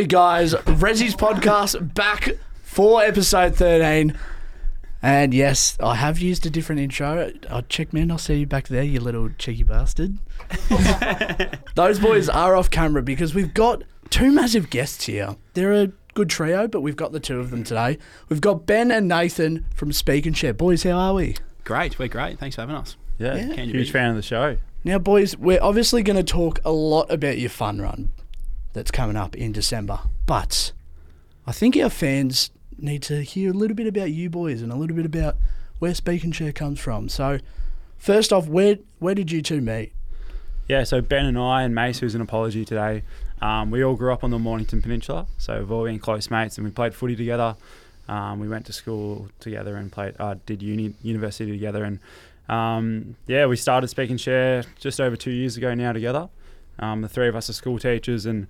Alrighty, guys. Ressies podcast back for episode 13. And yes, I have used a different intro. Oh, check, man. I'll see you back there, you little cheeky bastard. Those boys are off camera because we've got two massive guests here. They're a good trio, but we've got the two of them today. We've got Ben and Nathan from Speak and Share. Boys, how are we? Great, we're great. Thanks for having us. Yeah, Yeah. Can you huge be? fan of the show. Now, boys, we're obviously going to talk a lot about your fun run that's coming up in December, but I think our fans need to hear a little bit about you boys and a little bit about where Speak and Share comes from. So, first off, where where did you two meet? Yeah, so Ben and I and Mace, who's an apology today, um, we all grew up on the Mornington Peninsula, so we've all been close mates, and we played footy together. Um, we went to school together and played, uh, did uni university together, and um, yeah, we started Speak and Share just over two years ago now together. Um, the three of us are school teachers, and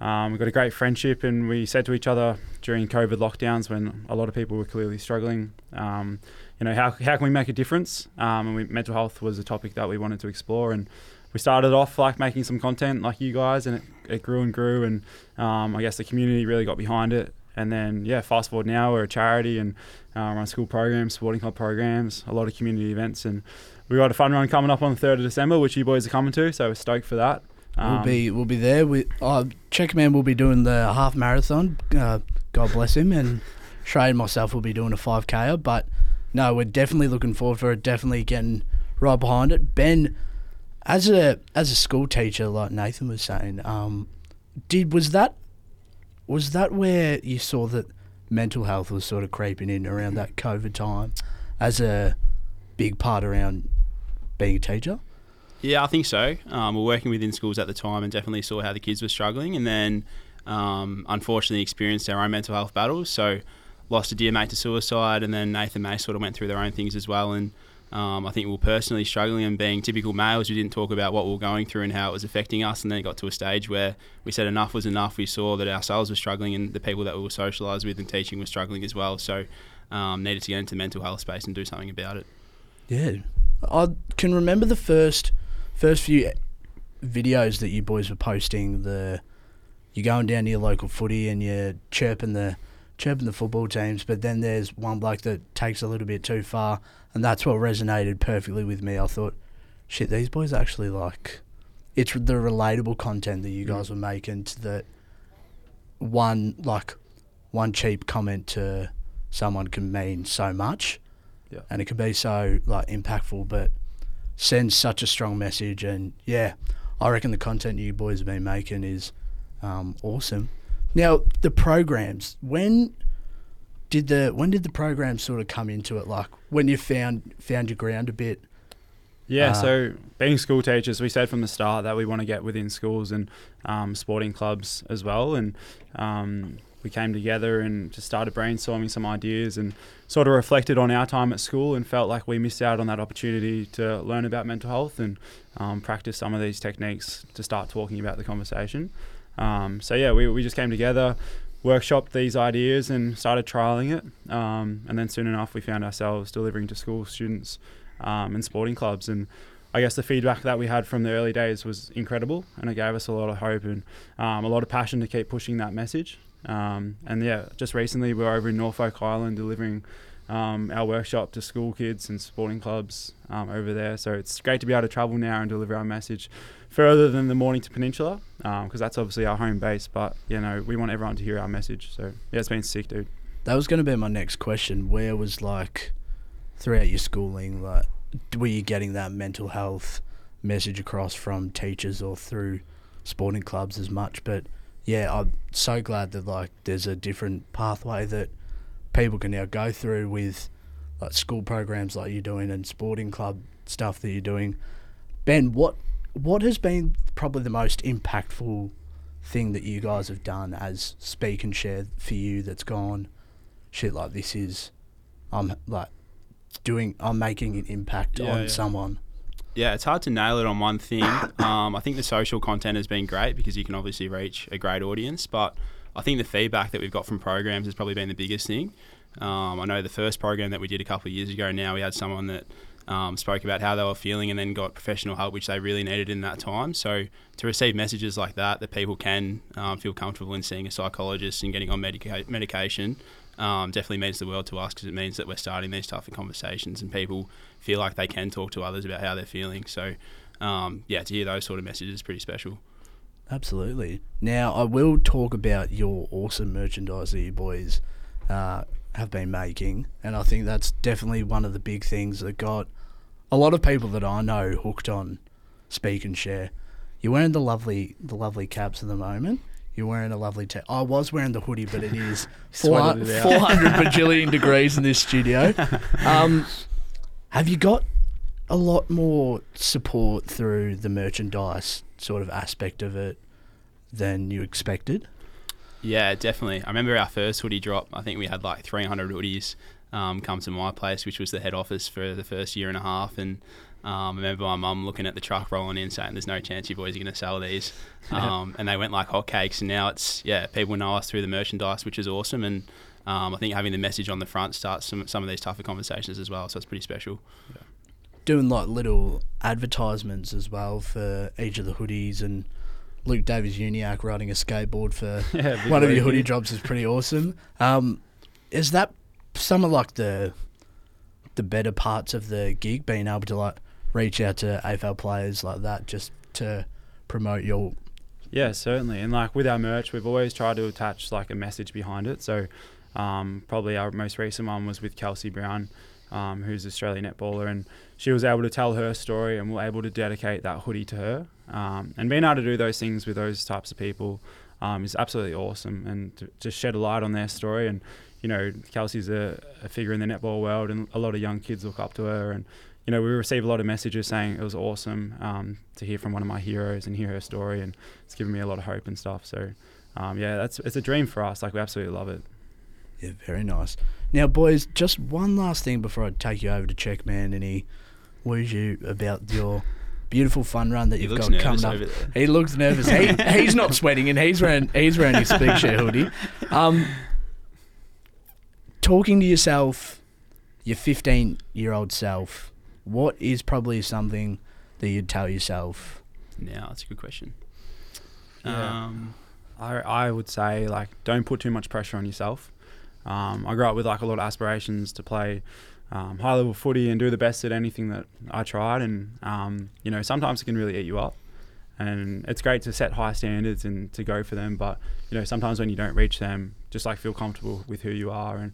um, we've got a great friendship. And we said to each other during COVID lockdowns, when a lot of people were clearly struggling, um, you know, how, how can we make a difference? Um, and we, mental health was a topic that we wanted to explore, and we started off like making some content like you guys, and it, it grew and grew, and um, I guess the community really got behind it. And then yeah, fast forward now, we're a charity and uh, run school programs, sporting club programs, a lot of community events, and we got a fun run coming up on the third of December, which you boys are coming to, so we're stoked for that. we'll Um, be we'll be there. We uh, Checkman will be doing the half marathon. Uh, God bless him. And Srey and myself will be doing a five k. But no, we're definitely looking forward for it. Definitely getting right behind it. Ben, as a as a school teacher, like Nathan was saying, um, did was that was that where you saw that mental health was sort of creeping in around that COVID time as a big part around being a teacher? Yeah, I think so. Um, we're working within schools at the time and definitely saw how the kids were struggling, and then um, unfortunately experienced our own mental health battles. So lost a dear mate to suicide, and then Nathan May sort of went through their own things as well. And um, I think we were personally struggling, and being typical males, we didn't talk about what we were going through and how it was affecting us. And then it got to a stage where we said enough was enough. We saw that ourselves were struggling, and the people that we were socialised with and teaching were struggling as well. So um, needed to get into the mental health space and do something about it. Yeah, I can remember the first first few videos that you boys were posting. The you're going down to your local footy and you're chirping the chirping the football teams, but then there's one bloke that takes a little bit too far, and that's what resonated perfectly with me. I thought, shit, these boys actually like it's the relatable content that you mm. guys were making to the one like one cheap comment to someone can mean so much Yeah. and it can be so like impactful but sends such a strong message and yeah i reckon the content you boys have been making is um, awesome now the programs when did the when did the program sort of come into it like when you found found your ground a bit Yeah, Uh, so being school teachers, we said from the start that we want to get within schools and um, sporting clubs as well. And um, we came together and just started brainstorming some ideas and sort of reflected on our time at school and felt like we missed out on that opportunity to learn about mental health and um, practice some of these techniques to start talking about the conversation. Um, so yeah, we, we just came together, workshopped these ideas and started trialing it. Um, and then soon enough, we found ourselves delivering to school students um, and sporting clubs. And I guess the feedback that we had from the early days was incredible, and it gave us a lot of hope and um, a lot of passion to keep pushing that message. Um, and yeah, just recently we were over in Norfolk Island delivering um, our workshop to school kids and sporting clubs um, over there. So it's great to be able to travel now and deliver our message further than the Mornington Peninsula, because that's obviously our home base. But you know, we want everyone to hear our message. So yeah, it's been sick, dude. that was going to be my next question where was like throughout your schooling like were you getting that mental health message across from teachers or through sporting clubs as much but yeah i'm so glad that like there's a different pathway that people can now go through with like school programs like you're doing and sporting club stuff that you're doing ben what what has been probably the most impactful thing that you guys have done as speak and share for you that's gone shit like this is I'm like doing I'm making an impact Yeah, on yeah. someone. Yeah, it's hard to nail it on one thing. Um, I think the social content has been great because you can obviously reach a great audience, but I think the feedback that we've got from programs has probably been the biggest thing. Um, I know the first program that we did a couple of years ago now, we had someone that um, spoke about how they were feeling, and then got professional help, which they really needed in that time. So to receive messages like that, that people can um, feel comfortable in seeing a psychologist and getting on medica- medication, um, definitely means the world to us because it means that we're starting these tougher conversations and people feel like they can talk to others about how they're feeling. So, um, yeah, to hear those sort of messages is pretty special. Absolutely. Now, I will talk about your awesome merchandise that you boys uh, have been making, and I think that's definitely one of the big things that got a lot of people that I know hooked on Speak and Share. You're wearing the lovely, the lovely caps at the moment. You're wearing a lovely. I was wearing the hoodie, but it is four, Sweated it out. 400 bajillion degrees in this studio. Um, have you got a lot more support through the merchandise sort of aspect of it than you expected? Yeah, definitely. I remember our first hoodie drop. I think we had like 300 hoodies um, come to my place, which was the head office for the first year and a half. And um, I remember my mum looking at the truck rolling in, saying, "There's no chance you boys are going to sell these." Um, and they went like hotcakes. And now it's yeah, people know us through the merchandise, which is awesome. And um, I think having the message on the front starts some some of these tougher conversations as well. So it's pretty special. Doing like little advertisements as well for each of the hoodies and Luke Davies-Uniacke riding a skateboard for Yeah, one of your hoodie drops is pretty awesome. Um, is that some of like the the better parts of the gig, being able to like reach out to AFL players like that just to promote your Yeah, certainly. And like with our merch, we've always tried to attach like a message behind it. So um, probably our most recent one was with Kelsey Browne, um, who's an Australian netballer, and she was able to tell her story, and we're able to dedicate that hoodie to her. Um, and being able to do those things with those types of people um, is absolutely awesome, and to, to shed a light on their story. And you know, Kelsey's a, a figure in the netball world, and a lot of young kids look up to her, and you know, we receive a lot of messages saying it was awesome um, to hear from one of my heroes and hear her story, and it's given me a lot of hope and stuff. So, um, yeah, that's it's a dream for us. Like we absolutely love it. Yeah, very nice. Now, boys, just one last thing before I take you over to Checkman and he woos you about your beautiful fun run that He you've got coming up. over there. He looks nervous. he, he's not sweating, and he's wearing he's wearing his Speak Share hoodie. Um, talking to yourself, your 15 year old self, what is probably something that you'd tell yourself? Now that's a good question. Yeah. Um, I I would say like don't put too much pressure on yourself. Um, I grew up with like a lot of aspirations to play um, high level footy and do the best at anything that I tried, and um, you know sometimes it can really eat you up. And it's great to set high standards and to go for them, but you know sometimes when you don't reach them, just like feel comfortable with who you are. And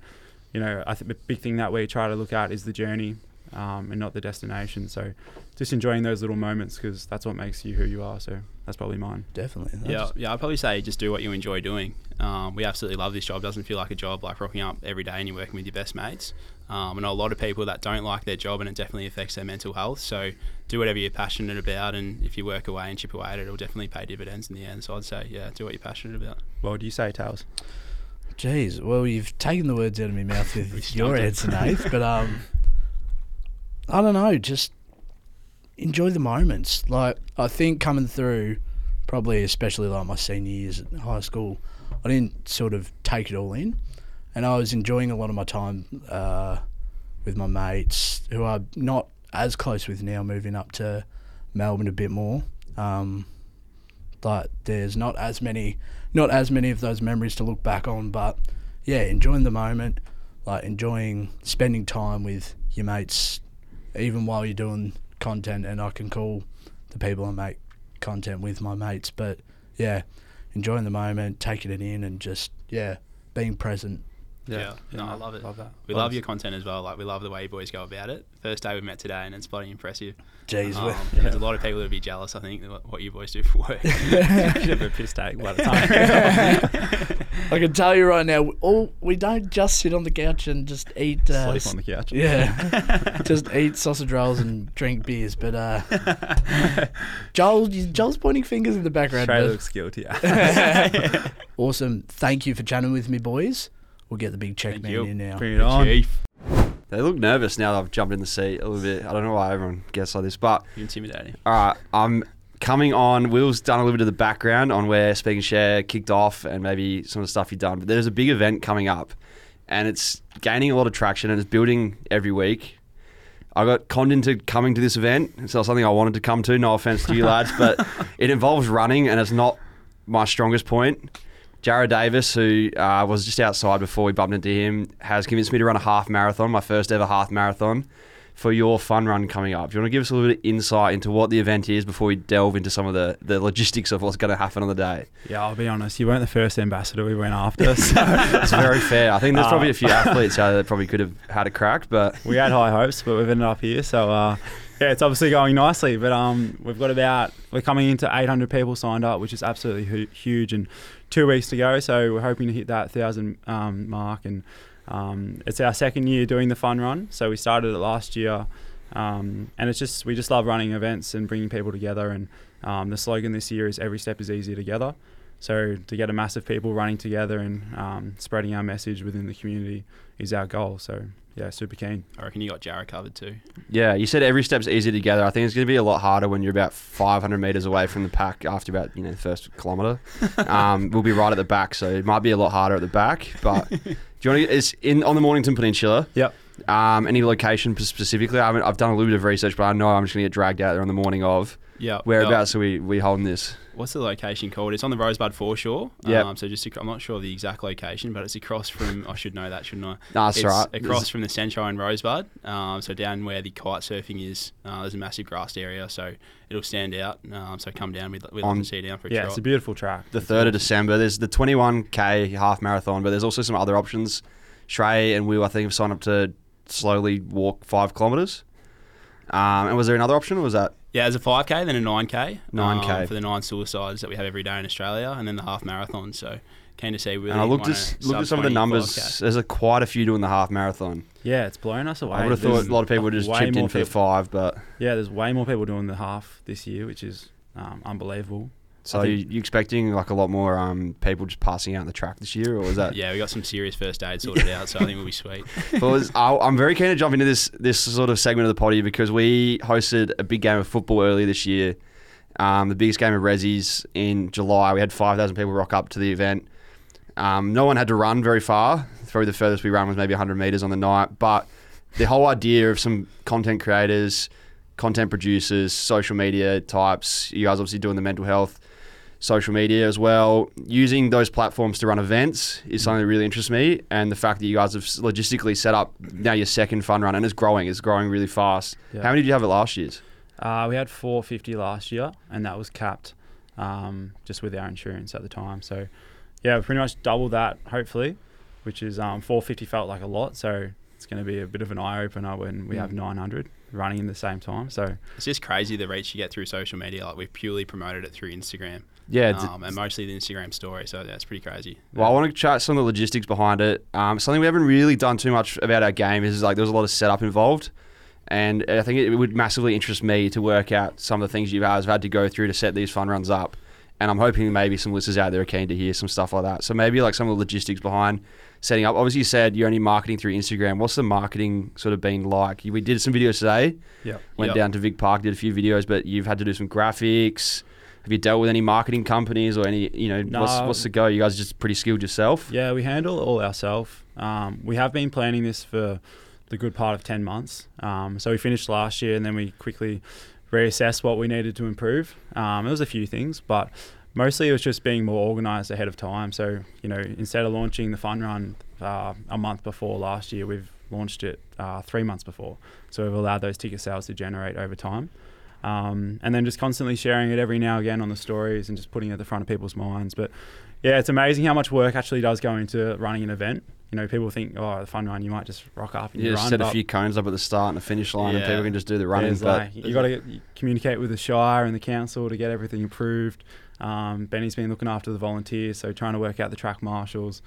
you know I think the big thing that we try to look at is the journey um, and not the destination. So just enjoying those little moments because that's what makes you who you are. So that's probably mine. Definitely. Yeah, That's- yeah. I'd probably say just do what you enjoy doing. Um, we absolutely love this job. It doesn't feel like a job like rocking up every day and you're working with your best mates. Um, I know a lot of people that don't like their job and it definitely affects their mental health. So do whatever you're passionate about, and if you work away and chip away at it, it'll definitely pay dividends in the end. So I'd say, yeah, do what you're passionate about. What do you say, Tails? Jeez, well, you've taken the words out of my mouth with your stumped it. answer, Nath, but um, I don't know, just enjoy the moments. Like, I think coming through, probably especially like my senior years at high school, I didn't sort of take it all in, and I was enjoying a lot of my time uh, with my mates who I'm not as close with now, moving up to Melbourne a bit more. Um, there's not as many not as many of those memories to look back on but yeah enjoying the moment like enjoying spending time with your mates even while you're doing content and I can call the people I make content with my mates. But yeah enjoying the moment taking it in and just yeah being present Yeah, no, I love it. Love that. We love your content as well. Like we love the way you boys go about it. First day we met today, and it's bloody impressive. Jeez, Um, we're- There's a lot of people that would be jealous. I think what- what you boys do for work. Should have a piss take by the time. I can tell you right now all we don't just sit on the couch and just eat uh, Sleep on the couch. Yeah, just eat sausage rolls and drink beers. But uh, Joel, Joel's pointing fingers in the background. Trey looks guilty. awesome. Thank you for chatting with me, boys. We'll get the big check Thank man you. in now. Bring it on. Chief. They look nervous now that I've jumped in the seat a little bit. I don't know why everyone gets like this, but You're intimidating. all right, I'm coming on. Will's done a little bit of the background on where Speak and Share kicked off and maybe some of the stuff you've done. But there's a big event coming up, and it's gaining a lot of traction and it's building every week. I got conned into coming to this event. It's not something I wanted to come to. No offense to you lads, but it involves running, and it's not my strongest point. Jared Davis, who uh, was just outside before we bumped into him, has convinced me to run a half marathon, my first ever half marathon, for your fun run coming up. Do you want to give us a little bit of insight into what the event is before we delve into some of the, the logistics of what's going to happen on the day? Yeah, I'll be honest. You weren't the first ambassador we went after. So It's very fair. I think there's Uh, probably a few athletes out there that probably could have had a crack, but we had high hopes, but we've ended up here. So uh, yeah, it's obviously going nicely. But um, we've got about we're coming into 800 people signed up, which is absolutely hu- huge, and two weeks to go. So we're hoping to hit that thousand um, mark, and um, it's our second year doing the fun run. So we started it last year, um, and it's just we just love running events and bringing people together. And um, the slogan this year is "Every step is easier together." So to get a mass of people running together and um, spreading our message within the community is our goal. So yeah, super keen. I reckon you got Jarrah covered too. yeah, you said every step's easy together. I think it's going to be a lot harder when you're about 500 meters away from the pack after about you know the first kilometer. Um, we'll be right at the back, so it might be a lot harder at the back. But do you want to? It's in on the Mornington Peninsula. Yep. Um, any location specifically? I haven't, I've done a little bit of research, but I know I'm just going to get dragged out there on the morning of. Yeah. Whereabouts are we we holding this? What's the location called? It's on the Rosebud foreshore. Yep. Um, so just ac- I'm not sure of the exact location, but it's across from. I should know that, shouldn't I? Nah, that's it's all right. across from the Sunshine Rosebud. Um, so down where the kite surfing is, uh, there's a massive grassed area, so it'll stand out. Um, so come down. We'd, we'd love to see you down for a Yeah, trot. it's a beautiful track. the 3rd of December. There's the 21k half marathon, but there's also some other options. Shrey and Will, I think, have signed up to slowly walk five kilometres. Um, and was there another option, or was that Yeah, there's a 5k, then a 9k. 9K. um, for the nine suicides that we have every day in Australia, and then the half marathon. So keen to see. Really and I looked at looked at some of the numbers. 5K. There's a, quite a few doing the half marathon. Yeah, it's blowing us away. I would have thought a lot of people would have just way chipped in more for the people- five, but Yeah, there's way more people doing the half this year, which is um, unbelievable. So I you, think- you expecting like a lot more um, people just passing out on the track this year, or is that? Yeah, we got some serious first aid sorted out, so I think we'll be sweet. But I, I'm very keen to jump into this this sort of segment of the potty because we hosted a big game of football earlier this year. Um, the biggest game of Ressies in July. We had 5,000 people rock up to the event. Um, no one had to run very far. Probably the furthest we ran was maybe 100 meters on the night. But the whole idea of some content creators, content producers, social media types, you guys obviously doing the mental health, social media as well, using those platforms to run events is something that really interests me. And the fact that you guys have logistically set up now your second fun run and it's growing, it's growing really fast. Yeah. How many did you have at last year's? Uh, we had 450 last year, and that was capped um, just with our insurance at the time. So, yeah, we pretty much doubled that, hopefully, which is um, 450 felt like a lot. So, it's going to be a bit of an eye opener when we have Mm. 900 running in the same time. So, It's just crazy the reach you get through social media. Like we've purely promoted it through Instagram, Yeah, um, and mostly the Instagram story. So that's pretty crazy. Well, I want to chat some of the logistics behind it. Um, something we haven't really done too much about our game is like there was a lot of setup involved, and I think it would massively interest me to work out some of the things you guys have had to go through to set these fun runs up. And I'm hoping maybe some listeners out there are keen to hear some stuff like that. So maybe like some of the logistics behind setting up. Obviously, you said you're only marketing through Instagram. What's the marketing sort of been like? We did some videos today. yeah. Went Yep. down to Vic Park, did a few videos, but you've had to do some graphics. Have you dealt with any marketing companies or any? You know, what's, No. what's the go? You guys are just pretty skilled yourself. Yeah, we handle it all ourselves. Um, we have been planning this for the good part of 10 months. Um, so we finished last year and then we quickly reassessed what we needed to improve. Um, it was a few things, but mostly it was just being more organized ahead of time. So, you know, instead of launching the fun run uh, a month before last year, we've launched it uh, three months before. So we've allowed those ticket sales to generate over time. Um, and then just constantly sharing it every now and again on the stories and just putting it at the front of people's minds. But yeah, it's amazing how much work actually does go into running an event. You know, people think, oh, the fun run, you might just rock up and You you run. set a few cones up at the start and the finish line, and people can just do the running. But like, you got to communicate with the Shire and the council to get everything approved. Um, Benny's been looking after the volunteers, so trying to work out the track marshals.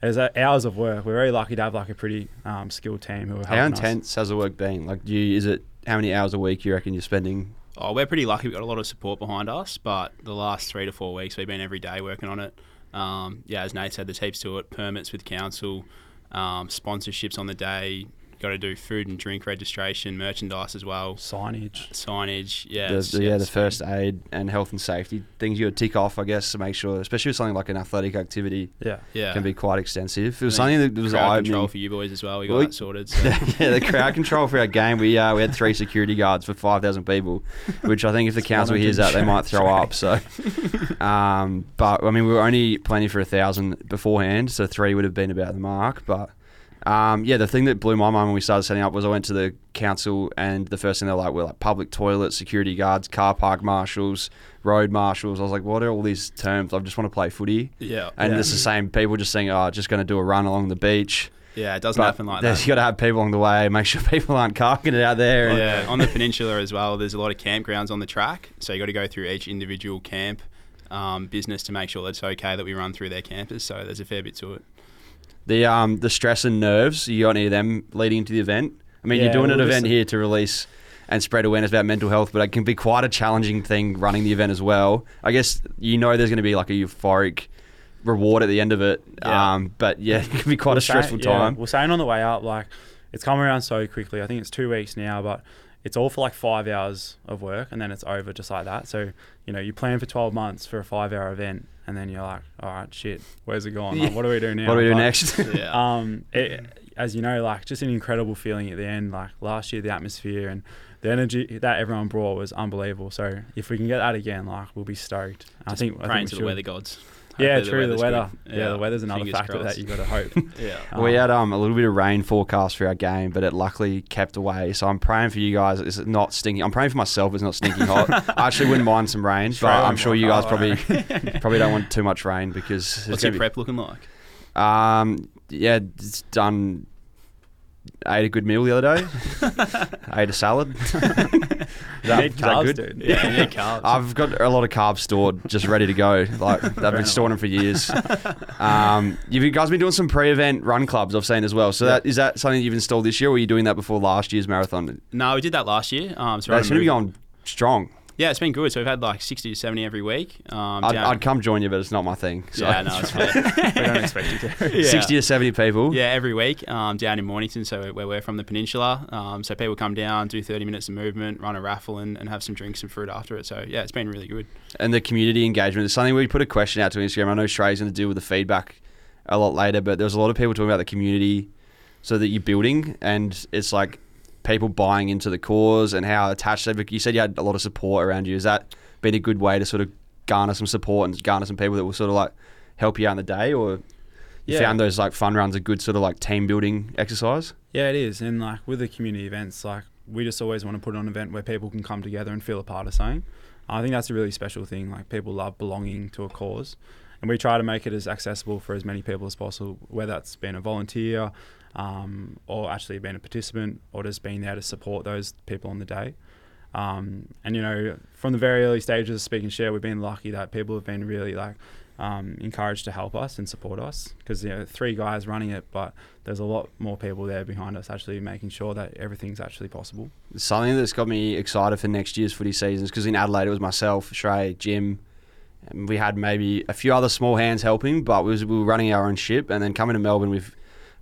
There's hours of work. We're very lucky to have like a pretty um, skilled team who are how helping us. intense has the work been? Like, do you, is it how many hours a week you reckon you're spending? Oh, we're pretty lucky. We've got a lot of support behind us, but the last three to four weeks, we've been every day working on it. Um, yeah, as Nate said, there's heaps to it. Permits with council, um, sponsorships on the day, got to do food and drink registration, merchandise as well, Signage. signage. Yeah, the, the- yeah, the first aid and health and safety things you would tick off, I guess, to make sure, especially with something like an athletic activity, Yeah. Yeah, can be quite extensive. It was And something that was crowd eye control opening. for you boys as well. We got Well, that sorted. So. yeah, the crowd control for our game. We uh, we had three security guards for five thousand people, which I think if the council hears that, they might throw up. So, um, but I mean, we were only planning for a thousand beforehand, so three would have been about the mark. But um, yeah, the thing that blew my mind when we started setting up was I went to the council, and the first thing they're like, "We're like public toilets, security guards, car park marshals, road marshals." I was like, "What are all these terms? I just want to play footy." yeah, And Yeah. it's the same people just saying, "Oh, just going to do a run along the beach." yeah, it doesn't But happen like that. You got to have people along the way. Make sure people aren't carking it out there. Yeah, on the peninsula as well. There's a lot of campgrounds on the track, so you got to go through each individual camp um, business to make sure that it's okay that we run through their campus. So there's a fair bit to it. The um the stress and nerves. You got any of them leading into the event? I mean, Yeah, you're doing an event just- here to release and spread awareness about mental health, but it can be quite a challenging thing running the event as well. I guess you know there's going to be like a euphoric reward at the end of it. Yeah. Um, but yeah, it can be quite We're a stressful saying- yeah, time. we're saying on the way up, like, it's come around so quickly. I think it's two weeks now, but it's all for like five hours of work and then it's over just like that. So, you know, you plan for 12 months for a five hour event and then you're like, all right, shit, where's it going? Like, what do we do now? What do we do But, next? Yeah, Um, it, as you know, like, just an incredible feeling at the end. Like, last year, the atmosphere and the energy that everyone brought was unbelievable. So, if we can get that again, like, we'll be stoked. I Just think, I praying think we to the weather gods. Yeah, Hopefully true. The weather's weather. good. Yeah, the weather's another fingers factor that crossed. you got to hope. Yeah. we Um, had um, a little bit of rain forecast for our game, but it luckily kept away. So I'm praying for you guys. It's not stinking. I'm praying for myself. It's not stinking hot. I actually wouldn't mind some rain, but I'm sure you guys oh, probably probably don't want too much rain because it's What's gonna your prep looking like? Um, yeah, it's done. Ate a good meal the other day. ate a salad. That, Need carbs, good? dude. Yeah, you need carbs. I've got a lot of carbs stored, just ready to go. Like I've been storing them for years. Um, you guys been doing some pre-event run clubs. I've seen as well. So that is that something you've installed this year, or were you doing that before last year's marathon? no, we did that last year. Um, so we're on It's a going to be going strong. Yeah, it's been good. So we've had like 60 to 70 every week. Um, I'd, down- I'd come join you, but it's not my thing. So yeah, no, it's fair. we don't expect you to. Yeah. 60 to 70 people. Yeah, every week um, down in Mornington, so where we're from the peninsula. Um, so people come down, do 30 minutes of movement, run a raffle, and, and have some drinks and fruit after it. So yeah, it's been really good. and the community engagement is something we put a question out to Instagram. I know Srey's going to deal with the feedback a lot later, but there's a lot of people talking about the community so that you're building, and it's like people buying into the cause and how attached they. You said you had a lot of support around you. Has that been a good way to sort of garner some support and garner some people that will sort of like help you out in the day, or you Yeah. found those like fun runs a good sort of like team building exercise? Yeah, it is. And like with the community events, like we just always want to put on an event where people can come together and feel a part of something. I think that's a really special thing. Like people love belonging to a cause. And we try to make it as accessible for as many people as possible, whether that's been a volunteer um, or actually being a participant or just being there to support those people on the day. Um, and you know, from the very early stages of Speak and Share, we've been lucky that people have been really like um, encouraged to help us and support us because you know three guys running it, but there's a lot more people there behind us actually making sure that everything's actually possible. something that's got me excited for next year's footy seasons because in Adelaide it was myself, Srey, Jim, and we had maybe a few other small hands helping, but we, was, we were running our own ship. And then coming to Melbourne, we've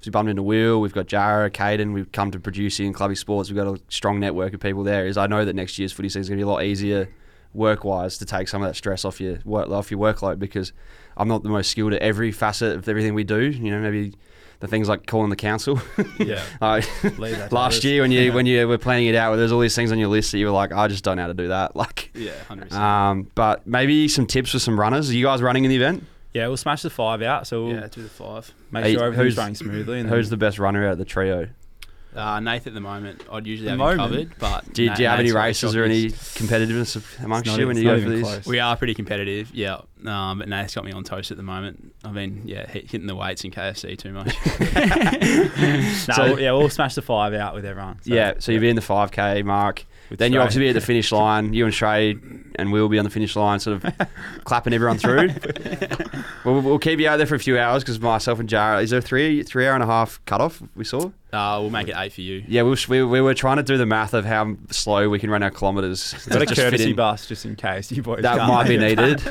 we bumped into Will, we've got Jara, Caden, we've come to producing in Clubby Sports. We've got a strong network of people there. Is I know that next year's footy season is going to be a lot easier work wise to take some of that stress off your work off your workload because I'm not the most skilled at every facet of everything we do. You know, maybe the things like calling the council. Yeah. Uh, Leave that to last year when you when you were planning it out, there's all these things on your list that you were like, I just don't know how to do that. Like, Yeah, 100%. um, but maybe some tips for some runners. Are you guys running in the event? Yeah, we'll smash the five out, so we'll yeah, do the five. make Hey, sure everything's who's- running smoothly. And Who's the best runner out of the trio? Uh, Nath at the moment, I'd usually The have him covered. But Do you, do you Na- have any Nath's got the races or any competitiveness amongst you when you go for these? We are pretty competitive, yeah. Um, but Nath's got me on toast at the moment. I mean, yeah hitting the weights in KFC too much. No, So- we'll- yeah, we'll smash the five out with everyone. So, yeah, so you'll be in the 5K mark. With Then you'll Srey. obviously be at the finish line. You and Srey and we'll be on the finish line, sort of clapping everyone through. we'll, we'll keep you out there for a few hours because myself and Jarrett. Is there a three three hour and a half cutoff we saw? Uh, we'll make it eight for you. Yeah, we, we, we were trying to do the math of how slow we can run our kilometres. Got a to just fit courtesy bus just in case you boys. That might be needed.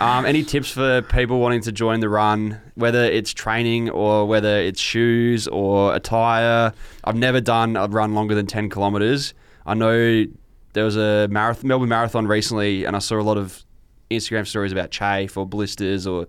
um, any tips for people wanting to join the run, whether it's training or whether it's shoes or attire? I've never done a run longer than 10 kilometres. I know there was a marathon, Melbourne Marathon recently, and I saw a lot of Instagram stories about chafe or blisters or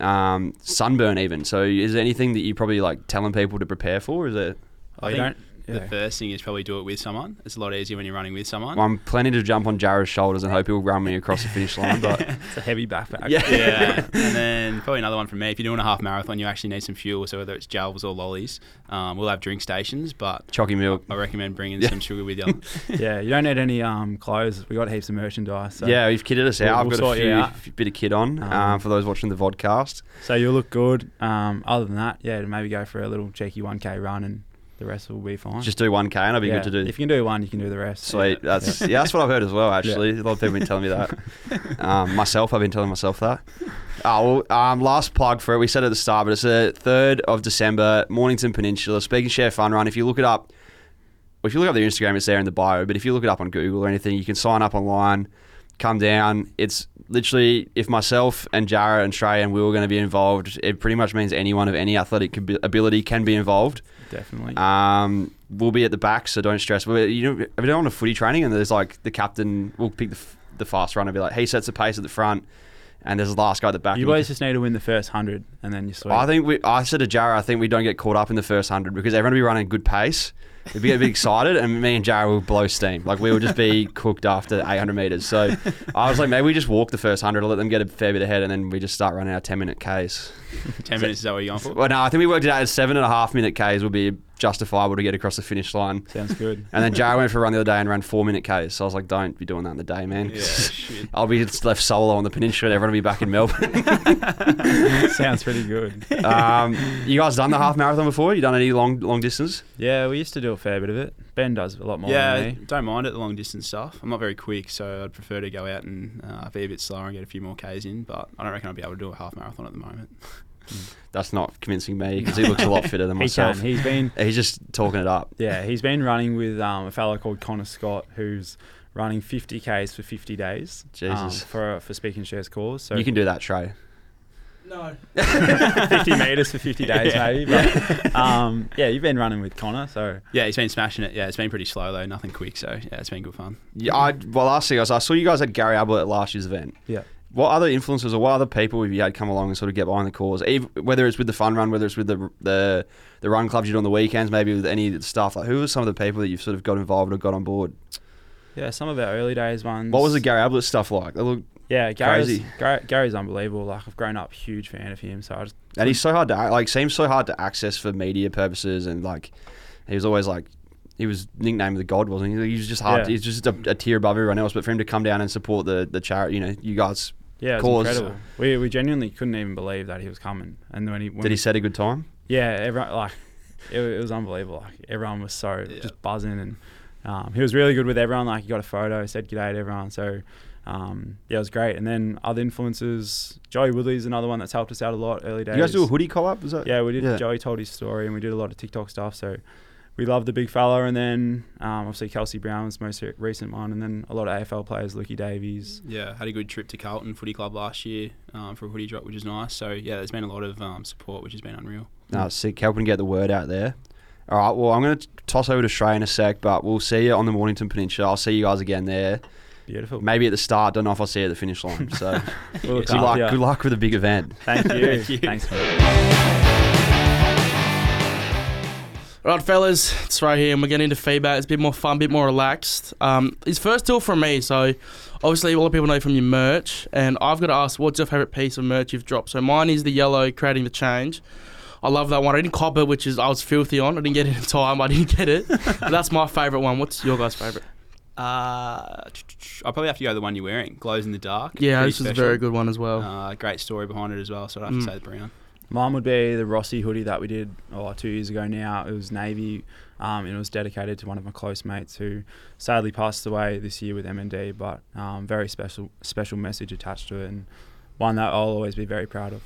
um, sunburn even. So is there anything that you're probably like telling people to prepare for? Is it? Oh, I you think don't. The first thing is probably do it with someone. It's a lot easier when you're running with someone. I'm planning to jump on Jared's shoulders and hope he'll run me across the finish line. But It's a heavy backpack. Yeah. yeah, and then probably another one from me. If you're doing a half marathon, you actually need some fuel. So whether it's gels or lollies, um, we'll have drink stations, but chalky milk. I recommend bringing Yeah. some sugar with you. Yeah, you don't need any um, clothes. We got heaps of merchandise. So. yeah, you've kitted us We'll- out. we'll I've got a you few bit of kit on um, Um, for those watching the vodcast. So you'll look good. Um, other than that, yeah, maybe go for a little cheeky 1k run and the rest will be fine. Just do 1K and it'll be Yeah, good to do. If you can do one, you can do the rest. Sweet. That's yeah. That's what I've heard as well. Actually, a lot of people have been telling me that. Um, myself, I've been telling myself that. Oh, well, um, last plug for it. We said at the start, but it's the third of December, Mornington Peninsula. Speak and Share Fun Run. If you look it up, if you look up their Instagram, it's there in the bio. But if you look it up on Google or anything, you can sign up online. Come down. It's literally if myself and Jara and Trey and we were going to be involved, it pretty much means anyone of any athletic ability can be involved. Definitely. Um, we'll be at the back, so don't stress. We're, you know, have you done on a footy training and there's like the captain will pick the, f- the fast runner, be like, he sets the pace at the front, and there's the last guy at the back. you boys just need to win the first 100 and then you're sweet. I think we. I said to Jara, I think we don't get caught up in the first hundred because everyone will be running good pace. We'd be a bit excited, and me and Jarrah will blow steam. Like we will just be cooked after 800 meters. So I was like, maybe we just walk the first hundred, let them get a fair bit ahead, and then we just start running our 10 minute Ks. Ten minutes is that what you're going for? Well, no, I think we worked it out as seven and a half minute Ks would be justifiable to get across the finish line. Sounds good. And then Jarrah went for a run the other day and ran four minute Ks. So I was like, don't be doing that in the day, man. Yeah, shit. I'll be left solo on the peninsula and everyone will be back in Melbourne. Sounds pretty good. um, you guys done the half marathon before? You done any long long distance? Yeah, we used to do a fair bit of it. Ben does a lot more yeah, than me. don't mind it, the long distance stuff. I'm not very quick, so I'd prefer to go out and uh, be a bit slower and get a few more Ks in, but I don't reckon I'll be able to do a half marathon at the moment. That's not convincing me because he looks a lot fitter than He myself. can. He's been He's just talking it up. yeah, he's been running with um, a fellow called Connor Scott who's running 50 k's for 50 days. um, Jesus. for for Speak and Shares cause. So you can do that, Trey. No. 50 meters for 50 days Yeah. maybe. But, um, yeah, you've been running with Connor, so Yeah, he's been smashing it. Yeah, it's been pretty slow though, nothing quick, so yeah, it's been good fun. Yeah, I, well, last thing I was, I saw you guys at Gary Ablett at last year's event. yeah. What other influences or what other people have you had come along and sort of get behind the cause? Ev whether it's with the fun run, whether it's with the the the run clubs you do on the weekends, maybe with any stuff. Like, who are some of the people that you've sort of got involved or got on board? Yeah, some of our early days ones. What was the Gary Ablett stuff like? Look, Yeah, Gary's, Crazy. Gary, Gary's unbelievable. Like I've grown up huge fan of him, so I just and he's so hard to like, seems so hard to access for media purposes, and like, he was always like. He was nicknamed the God, wasn't he? He was just hard. Yeah. He's just a, a tier above everyone else. But for him to come down and support the the charity, you know, you guys, yeah, it was Cause. incredible. We we genuinely couldn't even believe that he was coming, and when he when did he set a good time? Yeah, everyone like it, it was unbelievable. Like everyone was so Yeah. just buzzing, and um, he was really good with everyone. Like he got a photo, said g'day to everyone. So um, yeah, it was great. And then other influences, Joey Woodley's another one that's helped us out a lot early days. You guys do a hoodie collab? Was that? Yeah, we did. Yeah. Joey told his story, and we did a lot of TikTok stuff. So we love the big fella, and then um, obviously Kelsey Browne's most recent one, and then a lot of AFL players, Lukey Davies. Yeah, had a good trip to Carlton Footy Club last year um, for a hoodie drop, which is nice. So yeah, there's been a lot of um, support, which has been unreal. No, it's sick. Helping to get the word out there. All right. Well, I'm going to toss over to Srey in a sec, but we'll see you on the Mornington Peninsula. I'll see you guys again there. Beautiful. Maybe at the start. Don't know if I'll see you at the finish line. So We'll good luck. after. Good luck with the big event. Thank you. Thank you. Thanks, mate. Right, fellas, it's right here, and we're getting into feedback. It's a bit more fun, a bit more relaxed. Um, it's first tool from me, so obviously a lot of people know from your merch, and I've got to ask, what's your favourite piece of merch you've dropped? So mine is the yellow, creating the change. I love that one. I didn't cop it, which is I was filthy on. I didn't get it in time. I didn't get it. but that's my favourite one. What's your guys' favourite? Uh, I'll probably have to go the one you're wearing, glows in the dark. Yeah, Pretty this is a very good one as well. Uh, great story behind it as well, so I'd have to Mm. say the brown. Mine would be the Rossi hoodie that we did oh, two years ago now. It was navy, um, and it was dedicated to one of my close mates who sadly passed away this year with MND. But um, very special, special message attached to it, and one that I'll always be very proud of.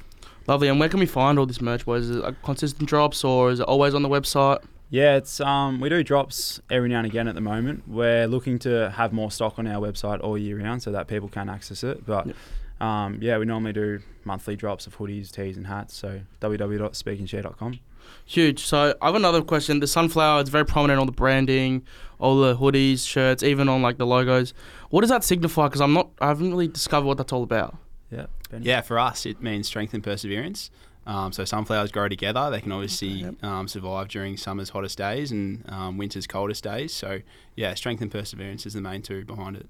Lovely. And where can we find all this merch, boys? Is it like consistent drops or is it always on the website? Yeah, it's um, we do drops every now and again at the moment. We're looking to have more stock on our website all year round so that people can access it. But Yep. Um, yeah, we normally do monthly drops of hoodies, tees, and hats. So www.speakandshare.com. Huge. So I have another question. The sunflower is very prominent on the branding, all the hoodies, shirts, even on like the logos. What does that signify? Because I'm not, I haven't really discovered what that's all about. Yeah, Benny? Yeah, for us, it means strength and perseverance. Um, so sunflowers grow together. They can obviously Yep. um, survive during summer's hottest days and um, winter's coldest days. So yeah, strength and perseverance is the main two behind it.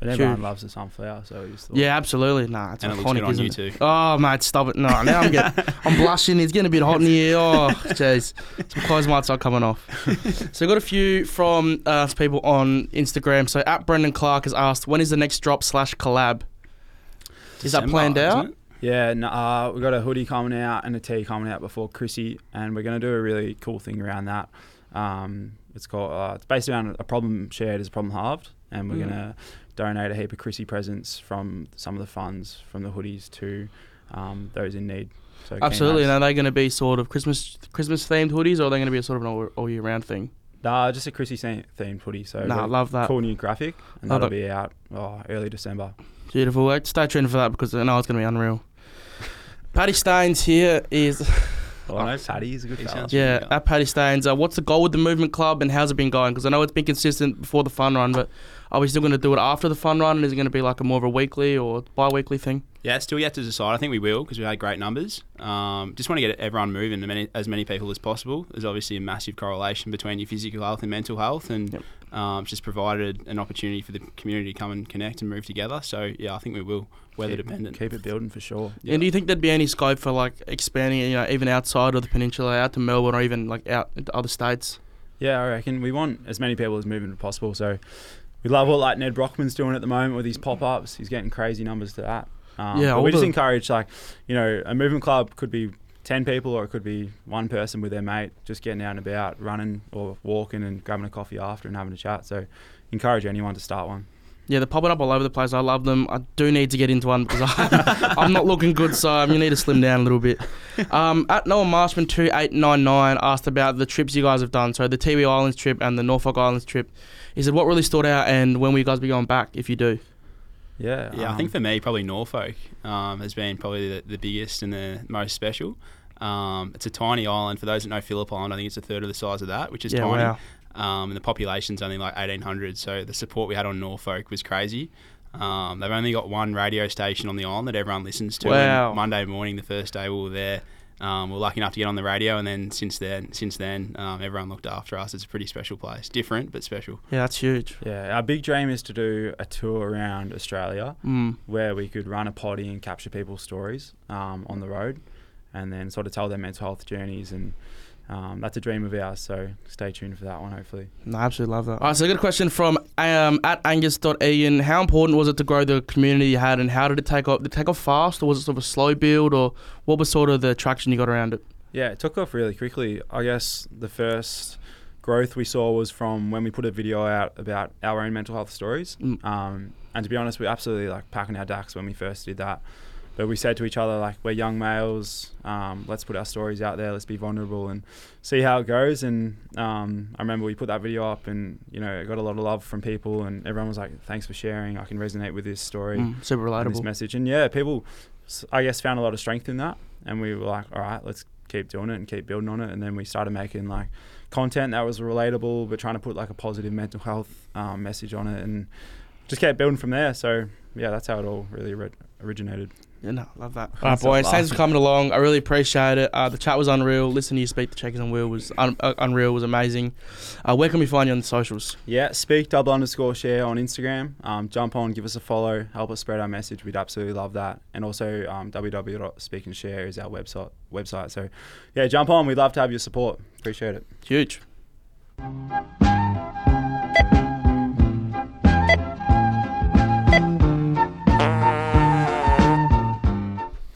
But everyone Huge. loves the sunflower, so we just thought. Yeah, absolutely. Nah, it's and it looks good on isn't you it? too. Oh, mate, stop it. No, now I'm getting, I'm blushing. It's getting a bit hot in here. Oh, jeez. Some clothes might start coming off. so I got a few from uh, people on Instagram. So at Brendan Clark has asked, when is the next drop slash collab? Is that December, planned isn't out? it? Yeah, no, uh, we've got a hoodie coming out and a tee coming out before Chrissy, and we're going to do a really cool thing around that. Um, it's called. Uh, it's based around a problem shared is a problem halved, and we're Mm. going to donate a heap of Chrissy presents from some of the funds from the hoodies to um, those in need. So Absolutely. And are they going to be sort of Christmas Christmas themed hoodies, or are they going to be a sort of an all, all year round thing? Nah, just a Chrissy theme- themed hoodie. So nah, I love that. cool new graphic, and Love that'll it. be out oh, early December. Beautiful. Stay tuned for that because I know it's going to be unreal. Paddy Staines here is Oh, no, Paddy is a good He fella. Yeah, Yeah. at Paddy Staines. Uh, what's the goal with the movement club and how's it been going? Because I know it's been consistent before the fun run, but are we still going to do it after the fun run? And is it going to be like a more of a weekly or bi-weekly thing? Yeah, still yet to decide. I think we will because we had great numbers. Um, just want to get everyone moving, as many, as many people as possible. There's obviously a massive correlation between your physical health and mental health, and Yep. um, just provided an opportunity for the community to come and connect and move together. So yeah, I think we will, weather Keep- dependent. Keep it building for sure. Yeah. And do you think there'd be any scope for like expanding it, you know, even outside of the peninsula, out to Melbourne or even like out into other states? Yeah, I reckon we want as many people as moving as possible. So we love what like Nedd Brockmann's doing at the moment with his pop ups. He's getting crazy numbers to that. Um, Yeah, we just encourage like, you know, a movement club could be ten people or it could be one person with their mate, just getting out and about, running or walking and grabbing a coffee after and having a chat. So encourage anyone to start one. Yeah, they're popping up all over the place. I love them. I do need to get into one because I, I'm not looking good, so um, you need to slim down a little bit. Um, at Noah Marshman two eight nine nine asked about the trips you guys have done. So the Tiwi Islands trip and the Norfolk Islands trip. He said, "What really stood out, and when will you guys be going back if you do?" Yeah. Yeah, I um, think for me, probably Norfolk um, has been probably the, the biggest and the most special. Um, it's a tiny island. For those that know Phillip Island, I think it's a third of the size of that, which is yeah, tiny. Wow. Um, and the population's only like 1,800, so the support we had on Norfolk was crazy. Um, they've only got one radio station on the island that everyone listens to. Wow. And Monday morning, the first day we were there, um, we were lucky enough to get on the radio, and then since then, since then, um, everyone looked after us. It's a pretty special place, different but special. Yeah, that's huge. Yeah, our big dream is to do a tour around Australia Mm. where we could run a potty and capture people's stories um, on the road and then sort of tell their mental health journeys. And um, that's a dream of ours. So stay tuned for that one, hopefully. No, I absolutely love that. All right, so I got a question from um, at angus.ian. How important was it to grow the community you had, and how did it take off? Did it take off fast, or was it sort of a slow build, or what was sort of the traction you got around it? Yeah, it took off really quickly. I guess the first growth we saw was from when we put a video out about our own mental health stories. Mm. Um, and to be honest, we absolutely like packing our dacks when we first did that. But we said to each other, like, we're young males. Um, let's put our stories out there. Let's be vulnerable and see how it goes. And um, I remember we put that video up, and you know, it got a lot of love from people, and everyone was like, "Thanks for sharing. I can resonate with this story." Mm, super relatable this message. And yeah, people, i guess, found a lot of strength in that. And we were like, all right, let's keep doing it and keep building on it. And then we started making like content that was relatable, but trying to put like a positive mental health um, message on it, and just kept building from there. So yeah, that's how it all really ori- originated. Yeah, no, love that. All right, boys. Thanks for coming along. I really appreciate it. Uh, the chat was unreal. Listening to you speak to Checkers and Will was un- uh, unreal. Was amazing. Uh, where can we find you on the socials? Yeah, speak double underscore share on Instagram. Um, jump on, give us a follow, help us spread our message. We'd absolutely love that. And also, um, www.speakandshare is our website. Website. So yeah, jump on. We'd love to have your support. Appreciate it. Huge.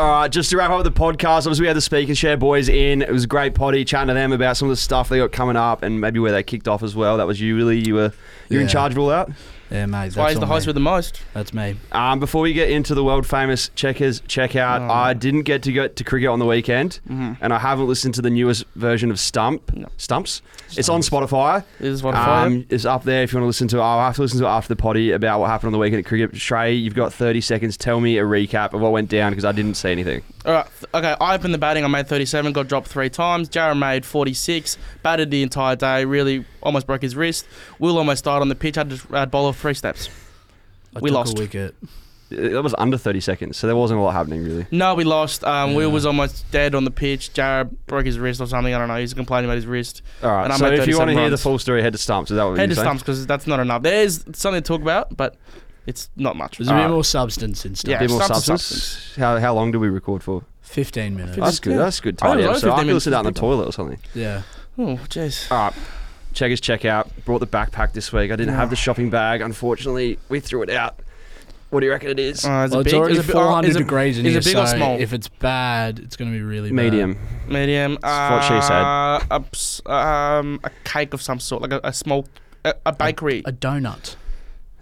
All right, just to wrap up the podcast, obviously we had the Speak and Share boys in. It was a great potty chatting to them about some of the stuff they got coming up and maybe where they kicked off as well. That was you, really. You were you're in charge of all that. Yeah, mate. That's why he's all the host me. with the most. That's me. Um, before we get into the world famous checkers checkout, Oh. I didn't get to go to cricket on the weekend, Mm-hmm. and I haven't listened to the newest version of Stump No. Stumps. It's on Spotify. This is what I Um, it's up there if you want to listen to it. I'll have to listen to it after the potty about what happened on the weekend at cricket. Srey, you've got 30 seconds. Tell me a recap of what went down because I didn't see anything. All right. Okay. I opened the batting. I made 37. Got dropped three times. Jared made 46. Batted the entire day. Really almost broke his wrist. Will almost died on the pitch. Had to had bowl of three steps. I We took lost. a wicket. That was under 30 seconds, so there wasn't a lot happening really. No, we lost. Um, Will was almost dead on the pitch. Jared broke his wrist or something. I don't know. He's complaining about his wrist. All right, And I so if you want to 37 hear the full story, head to Stumps. Is that what Head you're to saying? stumps because that's not enough. There's something to talk about, but it's not much. There's a Alright. bit more substance in stuff. Yeah. bit more Stumps is substance. How, how long do we record for? 15 minutes. That's good. yeah. That's good. Time. I Tidy was up. only So I 15 can minutes listen to that in the toilet or something. yeah. Oh, jeez. All right. Checkers check out. Brought the backpack this week. I didn't have the shopping bag. Unfortunately, we threw it out. What do you reckon it is? Uh, is Well, it it's big? already Is it bi- uh, 400 is it degrees in is here, it big or small? if it's bad, it's going to be really bad. Medium. Medium. That's what she said. Uh, a, ps- um, a cake of some sort, like a, a small, a, a bakery. bad. A donut.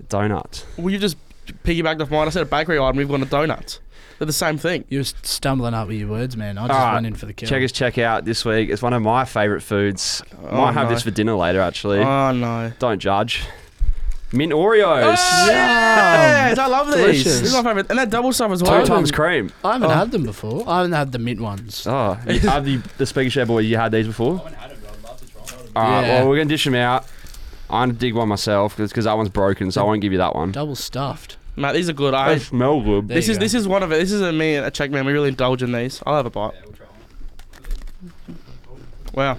Donut. well, you just piggybacked off mine. I said a bakery item. We've gone to donuts. They're the same thing. You're stumbling up with your words, man. I just ah, Alright, went in for the kill. Checkers check out this week. It's one of my favourite foods. Oh, Might have no. this for dinner later, actually. Oh no. Don't judge. Mint Oreos. Ah! Yes, I love these. Delicious. This is my favorite, and that double stuff as Two well. times cream. I haven't Oh. had them before. I haven't had the mint ones. Oh, you- have the, the Speak and Share boys, you had these before? I haven't had them, but I'd love to try them. All right, Yeah. well, we're going to dish them out. I'm going to dig one myself because that one's broken, so I won't give you that one. Double stuffed. Mate, these are good. I, They smell good. There this you is go. this is one of it. This is a me and a check man. We really indulge in these. I'll have a bite. Wow.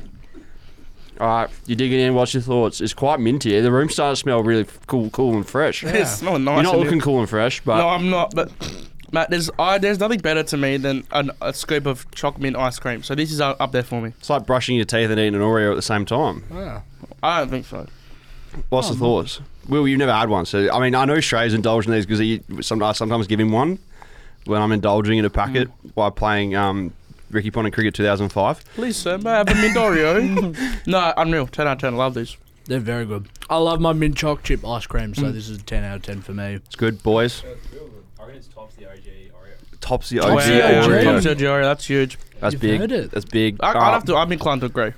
All right, you're digging in. What's your thoughts? It's quite minty. The room starts to smell really f- cool, cool and fresh. Yeah. It's smelling nice. You're not in looking here. cool and fresh, but no, I'm not. But Matt, there's I, there's nothing better to me than an, a scoop of chocolate mint ice cream. So this is up up there for me. it's like brushing your teeth and eating an Oreo at the same time. Ah. I don't think so. What's Oh, the thoughts? Will, you've never had one, so I mean, I know Srey's indulging these because he some, I sometimes give him one when I'm indulging in a packet Mm. while playing um, Ricky Ponting Cricket 2005. Please, sir, may I have a mint Oreo? no, unreal. Ten out of ten. I love these. They're very good. I love my mint choc chip ice cream, Mm. so this is a 10 out of 10 for me. It's good, boys. I reckon it's tops the OG Oreo. Tops the Tops OG the Wow. OG. Oreo. Tops the Oreo. That's huge. That's You've big. heard it. That's big. I, Uh, I'd have to. I'm inclined to agree.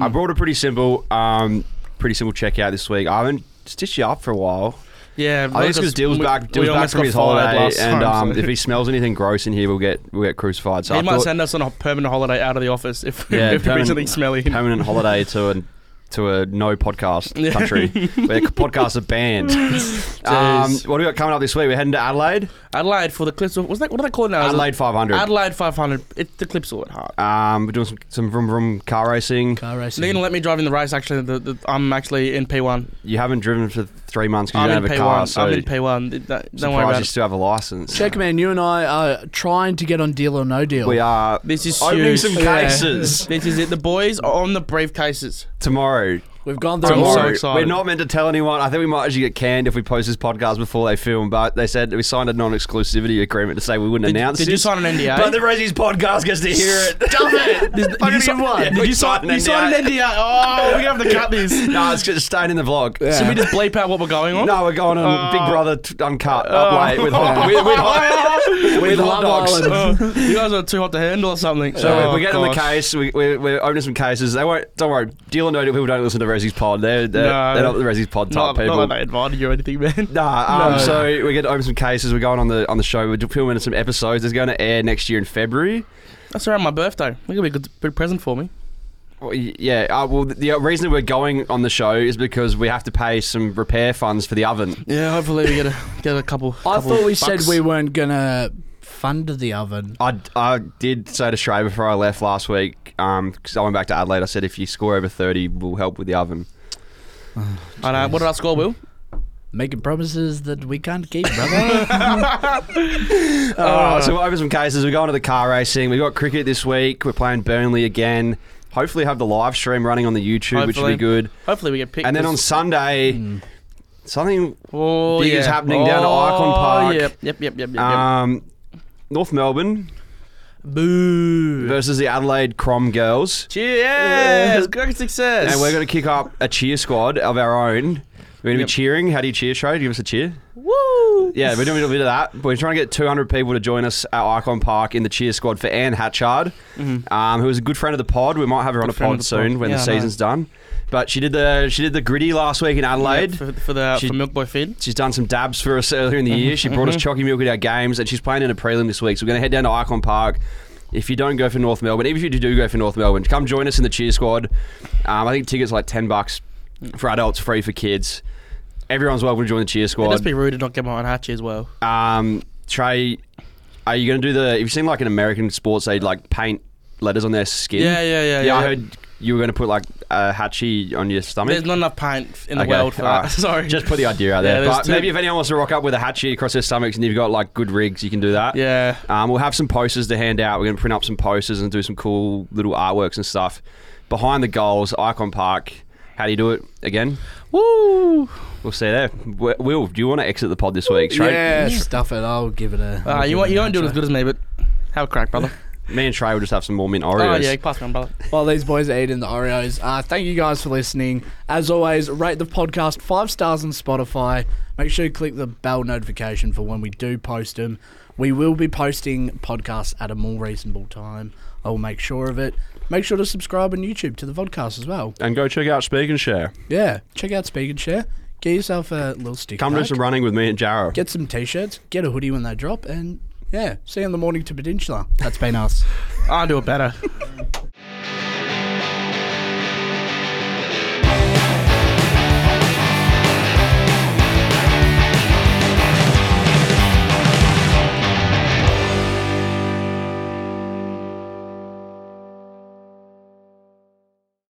I brought a pretty simple, um, pretty simple checkout this week. I haven't stitched you up for a while. Yeah, I just it's because Dill's back. Dill's back from his holiday, and um, if he smells anything gross in here, we'll get we'll get crucified. So he I might thought send us on a permanent holiday out of the office if, Yeah, if we permanent- something smelly. permanent holiday to a to a no podcast country where podcasts are banned. um, what do we got coming up this week? We're heading to Adelaide. Adelaide for the clips. Of, what's that? What do they call it now? Is it Adelaide 500. Adelaide 500. It's the Clipsal at heart. Um, we're doing some some vroom vroom car racing. Car racing. They're gonna let me drive in the race. Actually, the, the, I'm actually in P1. You haven't driven for three months because I'm you don't have P1. a car, so I'm in P1. Don't- Don't worry about you it. still have a license. Check, man, you and I are trying to get on Deal or No Deal. We are This is opening huge. some Yeah. cases This is it. The boys are on the briefcases. tomorrow. We've gone through I'm all so of it. excited. We're not meant to tell anyone. I think we might actually get canned if we post this podcast before they film. But they said we signed a non-exclusivity agreement to say we wouldn't Did, announce did you this. sign an NDA? but the Ressies podcast gets to hear it. Stop it! did, did you, sign, one. yeah, did you sign, signed an you signed an NDA? Oh, we're gonna have to cut this. no, it's just staying in the vlog. Should we just bleep out what we're going on? No, we're going on Oh. Big Brother t- uncut up oh. late with hot, with, with hot, with hot dogs. Island. Oh, you guys are too hot to handle or something. So we're, Oh, we're getting the case. We, we're, we're opening some cases. They won't. Don't worry. Deal or no deal. People don't listen to Ressies pod. They're they're, No. they're not the Ressies pod type Not, people. not that they invited you or anything, man. Nah, um, No. so we're going to open some cases. We're going on the on the show. We're filming some episodes. It's going to air next year in February. That's around my birthday. That could be a good, good present for me. Well, yeah. Uh, well, the reason we're going on the show is because we have to pay some repair funds for the oven. Yeah, hopefully we get a get a couple. I couple thought we bucks. said we weren't going to fund the oven. I, I did say to Srey before I left last week, because I went back to Adelaide. I said if you score over thirty, we'll help with the oven. I know. What did I score, Will? Making promises that we can't keep, brother. Uh, so we'll open some cases. We're going to the car racing. We've got cricket this week. We're playing Burnley again. Hopefully, have the live stream running on the YouTube, which will be good. Hopefully we get picked. And then on Sunday, Mm. something oh, big yeah. is happening down at Ikon Oh, Park. Yep, yep, yep, yep. yep. um, North Melbourne Boo. versus the Adelaide Crows girls. Cheers. Yes. Great success. And we're going to kick up a cheer squad of our own. We're going to Yep. be cheering. How do you cheer, Trey? Give us a cheer. Woo. Yeah, we're doing a little bit of that. We're trying to get 200 people to join us at Ikon Park in the cheer squad for Anne Hatchard, um, who is a good friend of the pod. We might have her on Mm-hmm. A friend pod the soon pod. when Yeah, the I know. season's done. But she did the she did the gritty last week in Adelaide. Yep, for, for the She- for Milk Boy Finn. She's done some dabs for us earlier in the year. She brought us chalky milk at our games, and she's playing in a prelim this week. So we're going to head down to Ikon Park. If you don't go for North Melbourne, even if you do go for North Melbourne, come join us in the cheer squad. Um, I think tickets are like ten bucks for adults, free for kids. Everyone's welcome to join the cheer squad. It'd just be rude to not get my own hatchet as well. Um, Trey, are you going to do the? Have you seen like an American sports? They like paint letters on their skin. Yeah, yeah, yeah. Yeah, I heard you were going to put like a hatchie on your stomach. There's not enough paint in the Okay, world for that. alright. Sorry. Just put the idea out there. there's but two- maybe if anyone wants to rock up with a hatchet across their stomachs and you've got like good rigs, you can do that. yeah. Um, we'll have some posters to hand out. We're going to print up some posters and do some cool little artworks and stuff. Behind the goals, Ikon Park. How do you do it again? Woo. We'll see you there. Will, do you want to exit the pod this week? Trey? Yeah, stuff it. I'll give it a. Uh, you give won't, you won't do it as good as me, but have a crack, brother. Me and Trey will just have some more mint Oreos. oh Oreos. yeah, pass me on, brother. While these boys are eating the Oreos, uh, thank you guys for listening. As always, rate the podcast five stars on Spotify. Make sure you click the bell notification for when we do post them. We will be posting podcasts at a more reasonable time. I will make sure of it. Make sure to subscribe on YouTube to the podcast as well. And go check out Speak and Share. Yeah, check out Speak and Share. Get yourself a little sticker. Come do pack. some running with me and Jarrow. Get some t-shirts. Get a hoodie when they drop, and yeah, see you in the Mornington Peninsula. That's been us. I'll do it better.